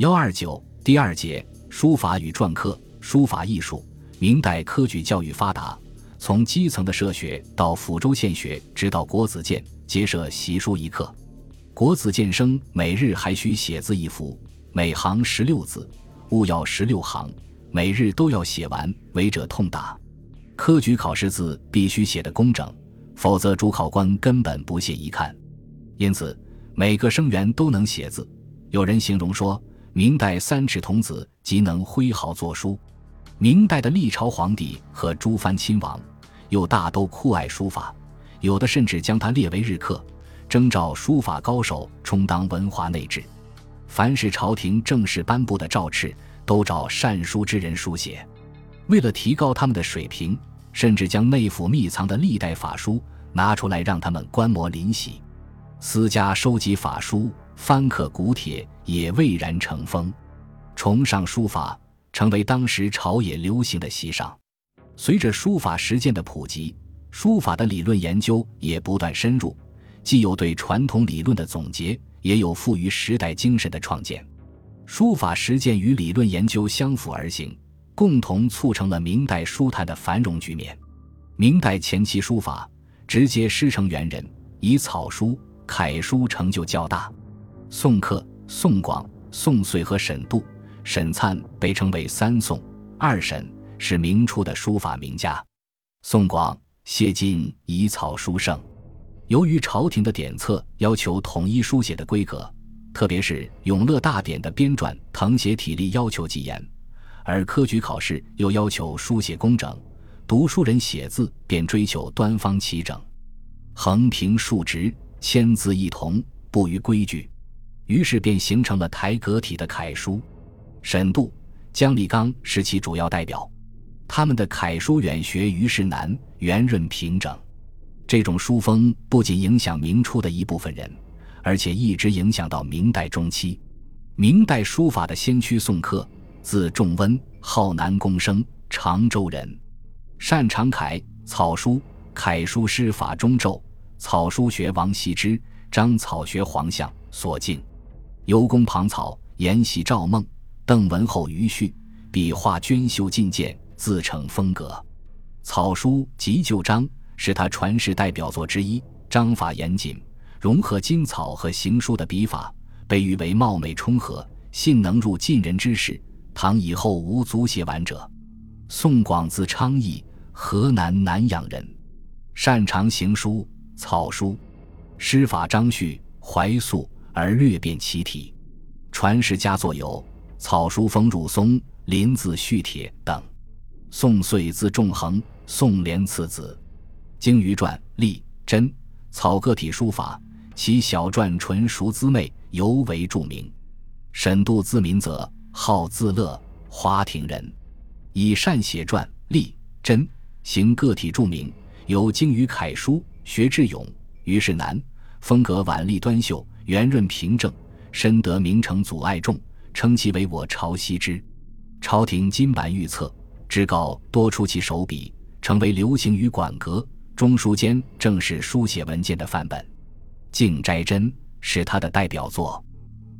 幺二九第二节书法与篆刻，书法艺术。明代科举教育发达，从基层的社学到抚州县学，直到国子监，皆设习书一课。国子监生每日还需写字一幅，每行十六字，务要十六行，每日都要写完，违者痛打。科举考试字必须写得工整，否则主考官根本不屑一看。因此，每个生员都能写字。有人形容说，明代三尺童子即能挥毫作书。明代的历朝皇帝和诸藩亲王，又大都酷爱书法，有的甚至将它列为日课，征召书法高手充当文华内置。凡是朝廷正式颁布的诏敕，都找善书之人书写。为了提高他们的水平，甚至将内府秘藏的历代法书拿出来让他们观摩临习。私家收集法书、翻刻古帖也蔚然成风，崇尚书法。成为当时朝野流行的习尚。随着书法实践的普及，书法的理论研究也不断深入，既有对传统理论的总结，也有富于时代精神的创建。书法实践与理论研究相辅而行，共同促成了明代书坛的繁荣局面。明代前期书法直接师承元人，以草书、楷书成就较大。宋刻、宋广、宋遂和沈度。沈粲被称为“三宋二沈”，是明初的书法名家。宋广、谢晋以草书圣。由于朝廷的典册要求统一书写的规格，特别是《永乐大典》的编撰誊写体例要求极严，而科举考试又要求书写工整，读书人写字便追求端方齐整，横平竖直，千字一同，不逾规矩，于是便形成了台阁体的楷书。沈度、姜立刚是其主要代表，他们的楷书远学于是难，圆润平整。这种书风不仅影响明初的一部分人，而且一直影响到明代中期。明代书法的先驱宋克，字仲温，号南宫生，常州人，擅长楷草书。楷书师法中胄，草书学王羲之，章草学黄象、索敬，游工旁草，研习赵孟。邓文后余绪，笔画娟秀尽见，自成风格。草书急救章是他传世代表作之一，章法严谨，融合金草和行书的笔法，被誉为貌美充和，信能入近人之事。唐以后无足写完者。宋广字昌邑，河南南阳人，擅长行书、草书，诗法章序怀素而略变其体，传世佳作有。草书风入松，临字续帖等。宋岁字仲衡，宋濂次子。精于篆、隶、真、草个体书法，其小篆纯熟滋媚，尤为著名。沈度字民泽，号自乐，花亭人，以善写篆、隶、真、行个体著名。有精于楷书，学智勇，于是难，风格婉丽端秀，圆润平正，深得名成祖爱重。称其为我朝羲之，朝廷金版御册，知告多出其手笔，成为流行于馆阁、中书间正式书写文件的范本。敬斋真是他的代表作。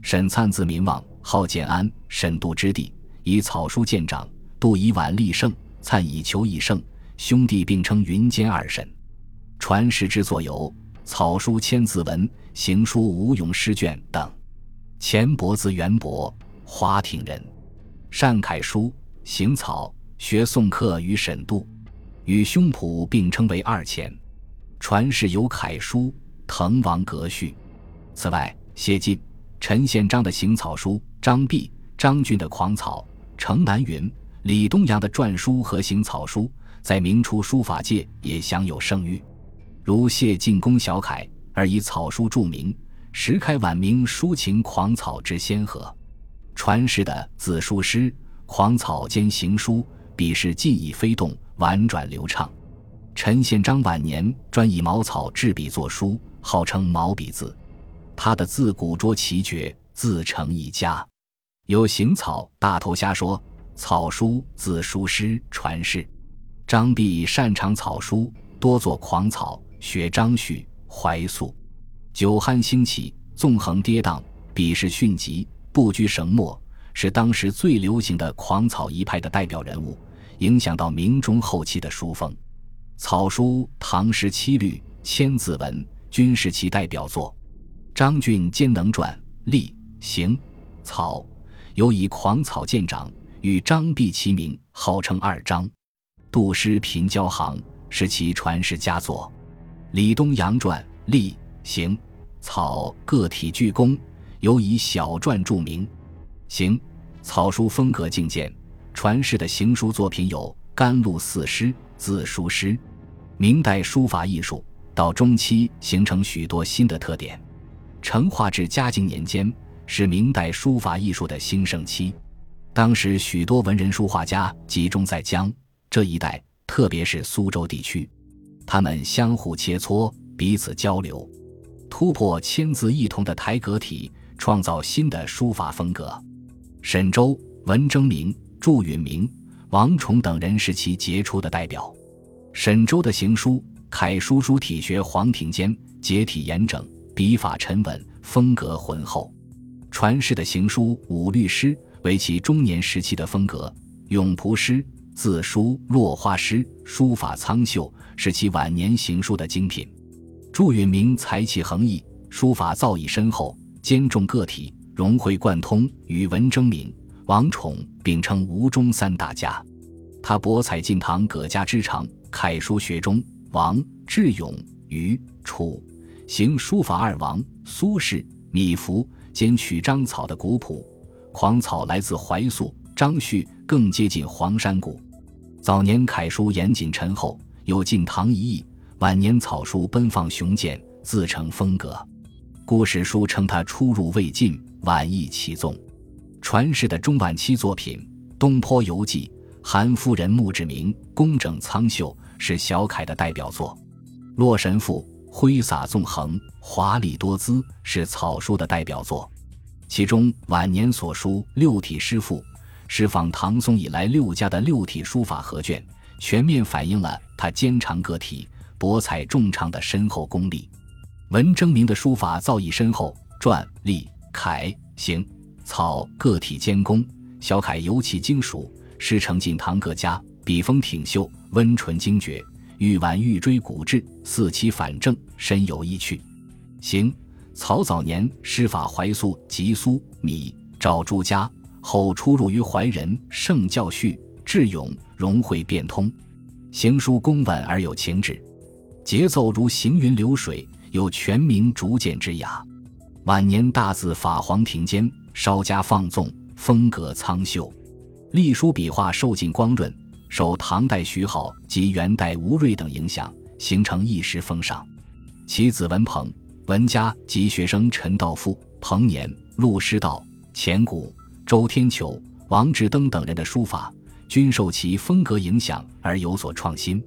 沈粲字民望，号建安，沈度之弟，以草书见长。度以婉立胜，粲以求以胜，兄弟并称云间二沈。传世之作有草书千字文、行书吴咏诗卷等。钱伯字元伯，花亭人，善楷书，行草，学宋刻与沈度，与兄仆并称为二钱。传世有楷书《滕王阁序》。此外，谢晋、陈宪章的行草书，张弼、张俊的狂草，程南云、李东阳的篆书和行草书，在明初书法界也享有盛誉。如谢晋公小楷，而以草书著名。石开晚明抒情狂草之先河，传世的字书诗，狂草兼行书，笔势尽已飞动，婉转流畅。陈宪章晚年专以毛草制笔作书，号称毛笔字。他的字古拙奇绝，自成一家。有行草大头虾说草书字书诗传世。张弼擅长草书，多作狂草，学张旭、怀素。酒酣兴起，纵横跌宕，笔势迅疾，不拘绳墨，是当时最流行的狂草一派的代表人物，影响到明中后期的书风。草书唐诗七律《千字文》均是其代表作。张俊兼能传隶行草，尤以狂草见长，与张弼齐名，号称二张。杜诗平交行是其传世佳作。李东阳传隶行草个体具功，尤以小篆著名。行草书风格境界，传世的行书作品有甘露寺诗、字书诗。明代书法艺术到中期形成许多新的特点。成化至嘉靖年间是明代书法艺术的兴盛期，当时许多文人书画家集中在江这一带，特别是苏州地区，他们相互切磋，彼此交流，突破千字一统的台阁体，创造新的书法风格。沈周、文征明、祝允明、王崇等人是其杰出的代表。沈周的行书楷书书体学黄庭坚，结体严整。笔法沉稳，风格浑厚。传世的行书五律诗为其中年时期的风格。咏仆诗、字书、落花诗，书法苍秀，是其晚年行书的精品。祝允明才气横溢，书法造诣深厚，兼重个体，融会贯通，与文征明、王宠并称吴中三大家。他博采晋唐葛家之长，楷书学中，王智勇、于楚。行书法二王苏轼、米芾兼取章草的古朴，狂草来自怀素，张旭更接近黄山谷。早年楷书严谨沉厚，有晋唐一意；晚年草书奔放雄健，自成风格。故事书称他出入魏晋，晚意其宗。传世的中晚期作品《东坡游记》《韩夫人墓志铭》工整苍秀，是小楷的代表作。《洛神赋》。挥洒纵横，华丽多姿，是草书的代表作。其中晚年所书《六体诗赋》，是仿唐宋以来六家的六体书法合卷，全面反映了他兼长个体、博采众长的深厚功力。文征明的书法造诣深厚，篆、隶、楷、行、草个体兼工，小楷尤其精熟，师承晋唐各家，笔锋挺秀，温纯精绝。欲挽欲追古志，似其反正，深有意趣。行曹早年师法怀素、及苏、米、赵诸家，后出入于怀仁、圣教序、智勇，融会变通。行书工稳而有情致，节奏如行云流水，有全名竹简之雅。晚年大字法黄庭坚，稍加放纵，风格苍秀，隶书笔画受尽光润。受唐代徐浩及元代吴瑞等影响，形成一时风尚。其子文鹏、文家及学生陈道夫、彭年、陆师道、钱谷、周天球、王志登等人的书法，均受其风格影响而有所创新。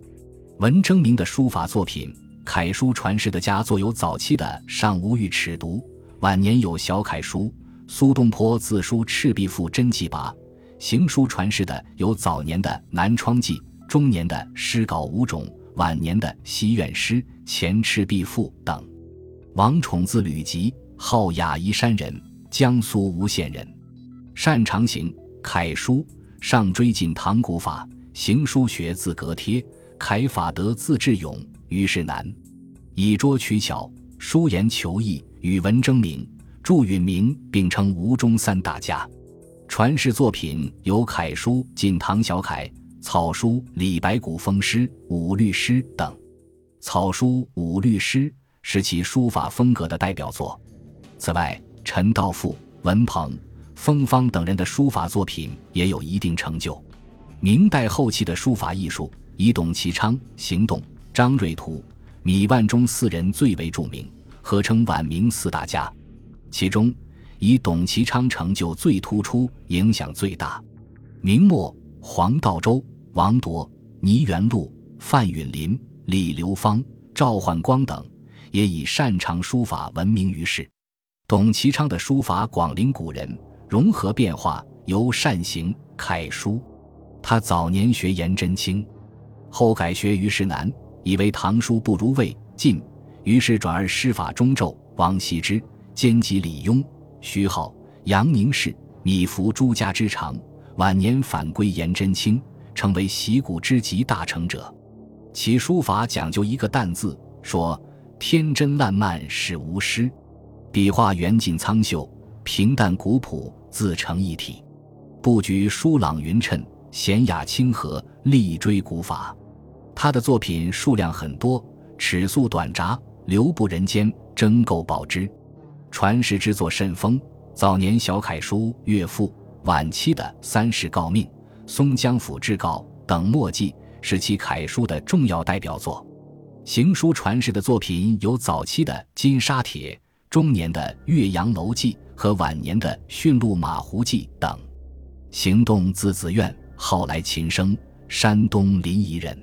文征明的书法作品，楷书传世的佳作有早期的《上无玉尺牍》，晚年有小楷书《苏东坡自书赤壁赋真迹跋》。行书传世的有早年的《南窗记》，中年的诗稿五种，晚年的《西苑诗》《前赤壁赋》等。王宠字吕吉，号雅夷山人，江苏吴县人，擅长行楷书，上追晋唐古法，行书学自格帖，楷法得自致勇，于是难。以拙取巧，书言求义，与文征明、祝允明并称吴中三大家。传世作品有楷书《晋唐小楷》，草书《李白古风诗》《五律诗》等。草书《五律诗》是其书法风格的代表作。此外，陈道复、文鹏、风芳等人的书法作品也有一定成就。明代后期的书法艺术，以董其昌、行动、张瑞图、米万中四人最为著名，合称晚明四大家。其中，以董其昌成就最突出，影响最大。明末黄道周、王铎、倪元禄、范允林、李流芳、赵焕光等，也以擅长书法闻名于世。董其昌的书法广陵古人，融合变化，由善行楷书。他早年学颜真卿，后改学虞世南，以为唐书不如魏晋，于是转而师法中胄。王羲之兼及李邕。徐浩、杨凝式、米芾诸家之长，晚年返归颜真卿，成为习古之极大成者。其书法讲究一个“淡”字，说天真烂漫是无诗，笔画圆劲苍秀，平淡古朴自成一体，布局疏朗匀称，娴雅清和，力追古法。他的作品数量很多，尺素短札，流布人间，争垢宝之。传世之作甚丰。早年小楷书《乐赋》，晚期的《三世诰命》《松江府志告》等墨迹，是其楷书的重要代表作。行书传世的作品有早期的《金沙帖》，中年的《岳阳楼记》和晚年的《驯鹿马湖记》等。行动字子苑，号来秦生，山东临沂人。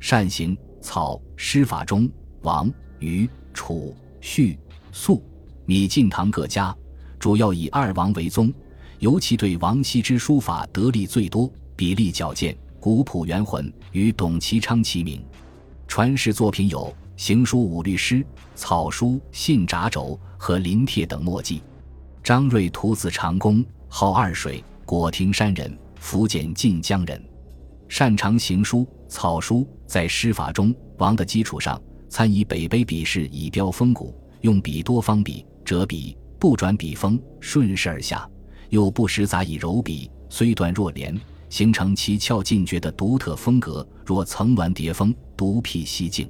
善行草诗法中，王、虞、楚、胥、肃、米晋唐各家，主要以二王为宗，尤其对王羲之书法得力最多，笔力矫健，古朴圆浑，与董其昌齐名。传世作品有行书五律诗、草书信札轴和临帖等墨迹。张瑞图字长公，号二水，果亭山人，福建晋江人。擅长行书、草书，在诗法中，王的基础上，参以北碑笔势以标风骨，用笔多方笔、折笔，不转笔锋，顺势而下，又不时杂以柔笔，虽断若连，形成奇峭劲绝的独特风格，若层峦叠峰，独辟蹊径。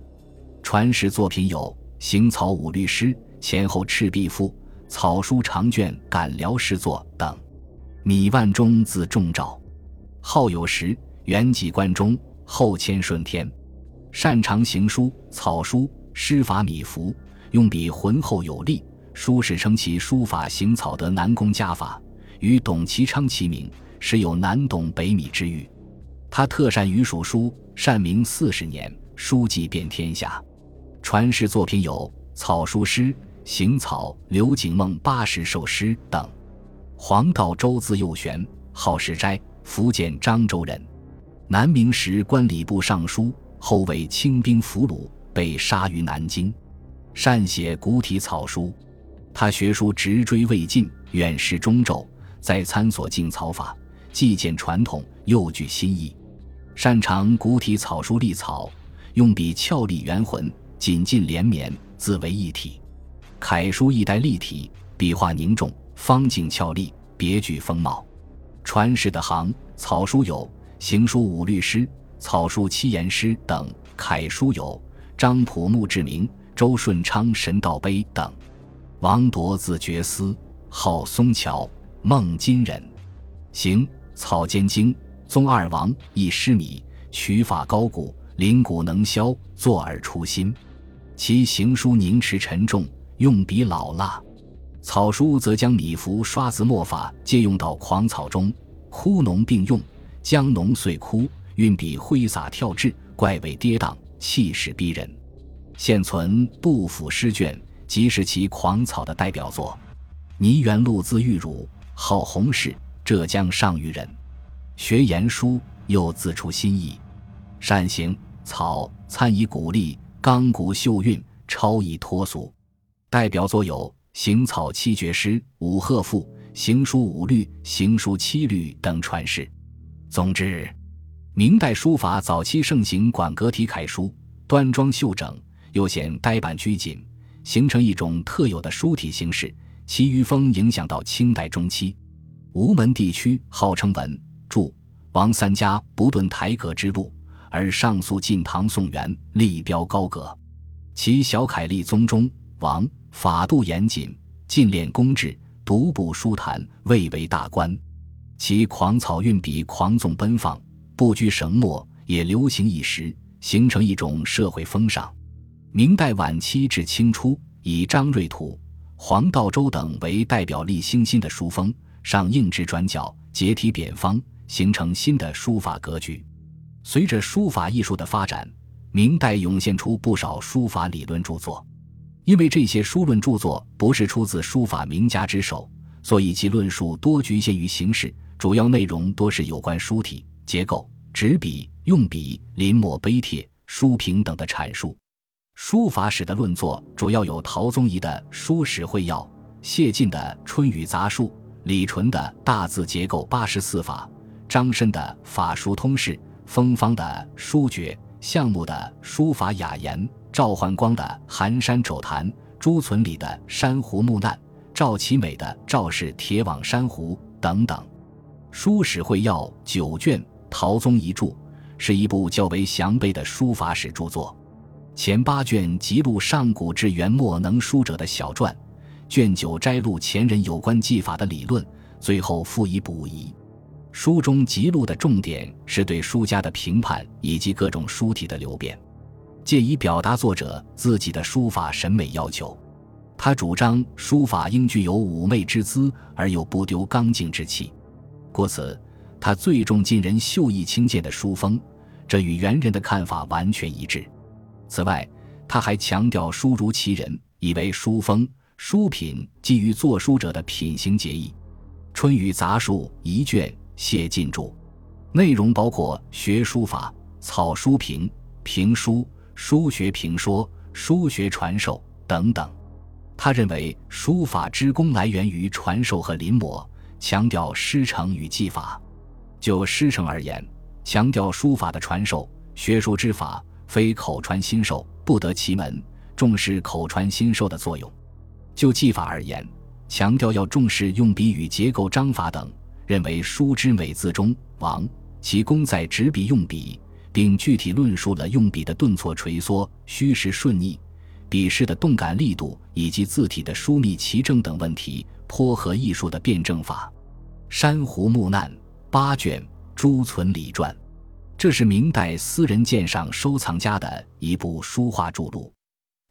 传世作品有行草五律诗、前后赤壁赋、草书长卷感辽诗作等。米万中字仲照，号有时。原籍关中，后迁顺天，擅长行书、草书，诗法米芾，用笔浑厚有力。书史称其书法行草得南宫家法，与董其昌齐名，时有南董北米之誉。他特善于蜀书，善明四十年，书迹遍天下。传世作品有草书诗、行草、刘景梦八十首诗等。黄道周字右玄，号石斋，福建漳州人。南明时官礼部尚书，后为清兵俘虏，被杀于南京。善写古体草书，他学书直追魏晋，远视中州，在参所敬草法，既见传统，又具新意。擅长古体草书隶草，用笔俏丽圆浑，紧劲连绵，自为一体。楷书亦带立体，笔画凝重，方景俏丽，别具风貌。传世的行草书有。行书五律诗、草书七言诗等，楷书有张溥墓志铭、周顺昌神道碑等。王铎字觉思，号松桥，孟津人。行草间经，宗二王一诗米，曲法高古，灵骨能消，作而出新。其行书凝迟沉重，用笔老辣；草书则将米芾刷字墨法借用到狂草中，枯浓并用。将浓碎枯，运笔挥洒跳掷，怪味跌宕，气势逼人。现存杜甫诗卷，即是其狂草的代表作。倪元禄字玉汝，号弘氏，浙江上虞人。学言书，又自出新意，善行草，参以古丽，刚古秀韵，超逸脱俗。代表作有《行草七绝诗》《五鹤赋》《行书五律》《行书七律》等传世。总之，明代书法早期盛行馆阁体楷书，端庄秀整，又显呆板拘谨，形成一种特有的书体形式。其余风影响到清代中期，吴门地区号称文著王三家不遁台阁之路，而上溯晋唐宋元，立标高阁。其小楷立宗中，王法度严谨，尽练工致，独步书坛，蔚为大观。其狂草运笔狂纵奔放，不拘绳墨，也流行一时，形成一种社会风尚。明代晚期至清初，以张瑞图、黄道周等为代表立新兴的书风，上硬直转角，结体扁方，形成新的书法格局。随着书法艺术的发展，明代涌现出不少书法理论著作。因为这些书论著作不是出自书法名家之手，所以其论述多局限于形式。主要内容多是有关书体结构、执笔用笔、临摹碑帖、书评等的阐述。书法史的论作主要有陶宗仪的《书史会要》、谢晋的《春雨杂述》、李纯的大字结构八十四法，张申的法书通释，风方的书诀，项目的书法雅言，赵焕光的寒山肘谈，朱存礼的珊瑚木难，赵其美的赵氏铁网珊瑚等等。书史会要九卷，陶宗遗著，是一部较为详备的书法史著作。前八卷记录上古至元末能书者的小传。卷九摘录前人有关技法的理论，最后附以补遗。书中记录的重点是对书家的评判以及各种书体的流变，借以表达作者自己的书法审美要求。他主张书法应具有妩媚之姿，而又不丢刚劲之气。故此，他最重近人秀逸轻健的书风，这与元人的看法完全一致。此外，他还强调书如其人，以为书风。书品基于作书者的品行节义，《春雨杂述》一卷，谢晋著，内容包括学书法、草书评、评书、书学评说、书学传授等等。他认为书法之功来源于传授和临摹，强调师承与技法。就师承而言，强调书法的传授，学术之法非口传心授，不得其门，重视口传心授的作用。就技法而言，强调要重视用笔与结构章法等，认为书之美字中王，其功在执笔用笔，并具体论述了用笔的顿挫垂缩、虚实顺逆、笔势的动感力度以及字体的疏密齐正等问题，颇合艺术的辩证法。《珊瑚木难》八卷，朱存礼传，这是明代私人鉴赏收藏家的一部书画著录。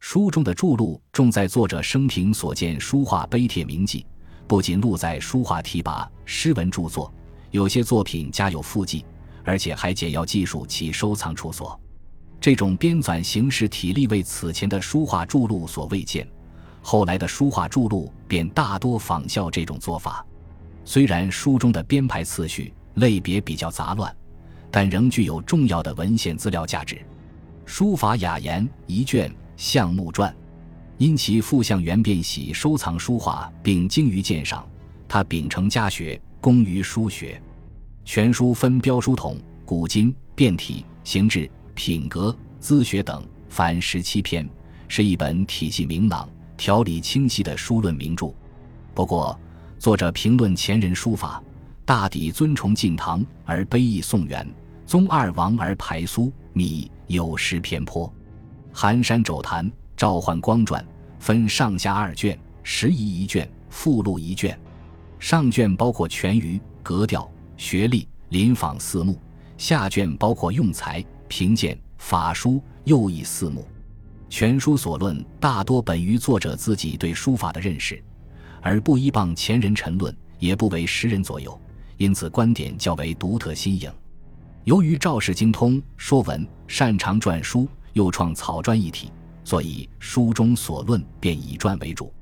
书中的著录重在作者生平所见书画碑帖铭记，不仅录在书画题跋、诗文著作，有些作品加有附记，而且还简要记述其收藏处所。这种编纂形式体例为此前的书画著录所未见，后来的书画著录便大多仿效这种做法。虽然书中的编排次序、类别比较杂乱，但仍具有重要的文献资料价值。书法雅言一卷。项目传，因其父项元便喜收藏书画，并精于鉴赏，他秉承家学，功于书学。全书分标书统、古今、变体、形制、品格、资学等，凡十七篇，是一本体系明朗、条理清晰的书论名著。不过，作者评论前人书法，大抵尊崇晋唐而卑抑宋元，宗二王而排苏密，有失偏颇。寒山肘谈召唤光传分上下二卷，时宜一卷，附录一卷。上卷包括全语、格调、学历、临访四目；下卷包括用材、评鉴、法书、又义四目。全书所论大多本于作者自己对书法的认识，而不依傍前人陈论，也不为时人左右，因此观点较为独特新颖。由于赵氏精通说文，擅长篆书。又创草篆一体，所以书中所论便以篆为主，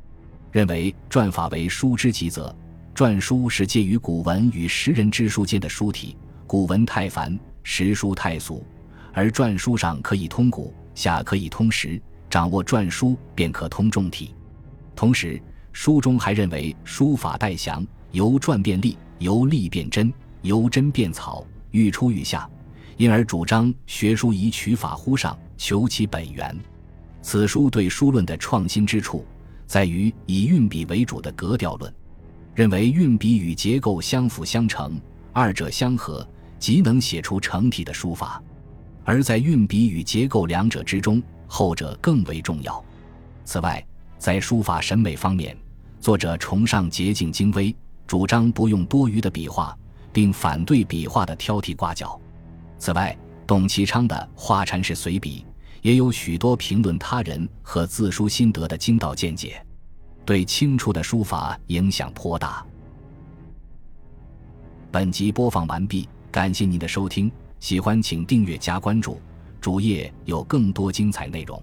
认为篆法为书之极则。篆书是介于古文与时人之书间的书体，古文太繁，时书太俗，而篆书上可以通古，下可以通时，掌握篆书便可通众体。同时，书中还认为书法代祥，由篆变隶，由隶变真，由真变草，愈出愈下，因而主张学书以取法乎上。求其本源，此书对书论的创新之处，在于以运笔为主的格调论，认为运笔与结构相辅相成，二者相合，即能写出成体的书法；而在运笔与结构两者之中，后者更为重要。此外，在书法审美方面，作者崇尚洁净精微，主张不用多余的笔画，并反对笔画的挑剔挂角。此外，董其昌的画禅式随笔，也有许多评论他人和自书心得的精道见解，对清初的书法影响颇大。本集播放完毕，感谢您的收听，喜欢请订阅加关注，主页有更多精彩内容。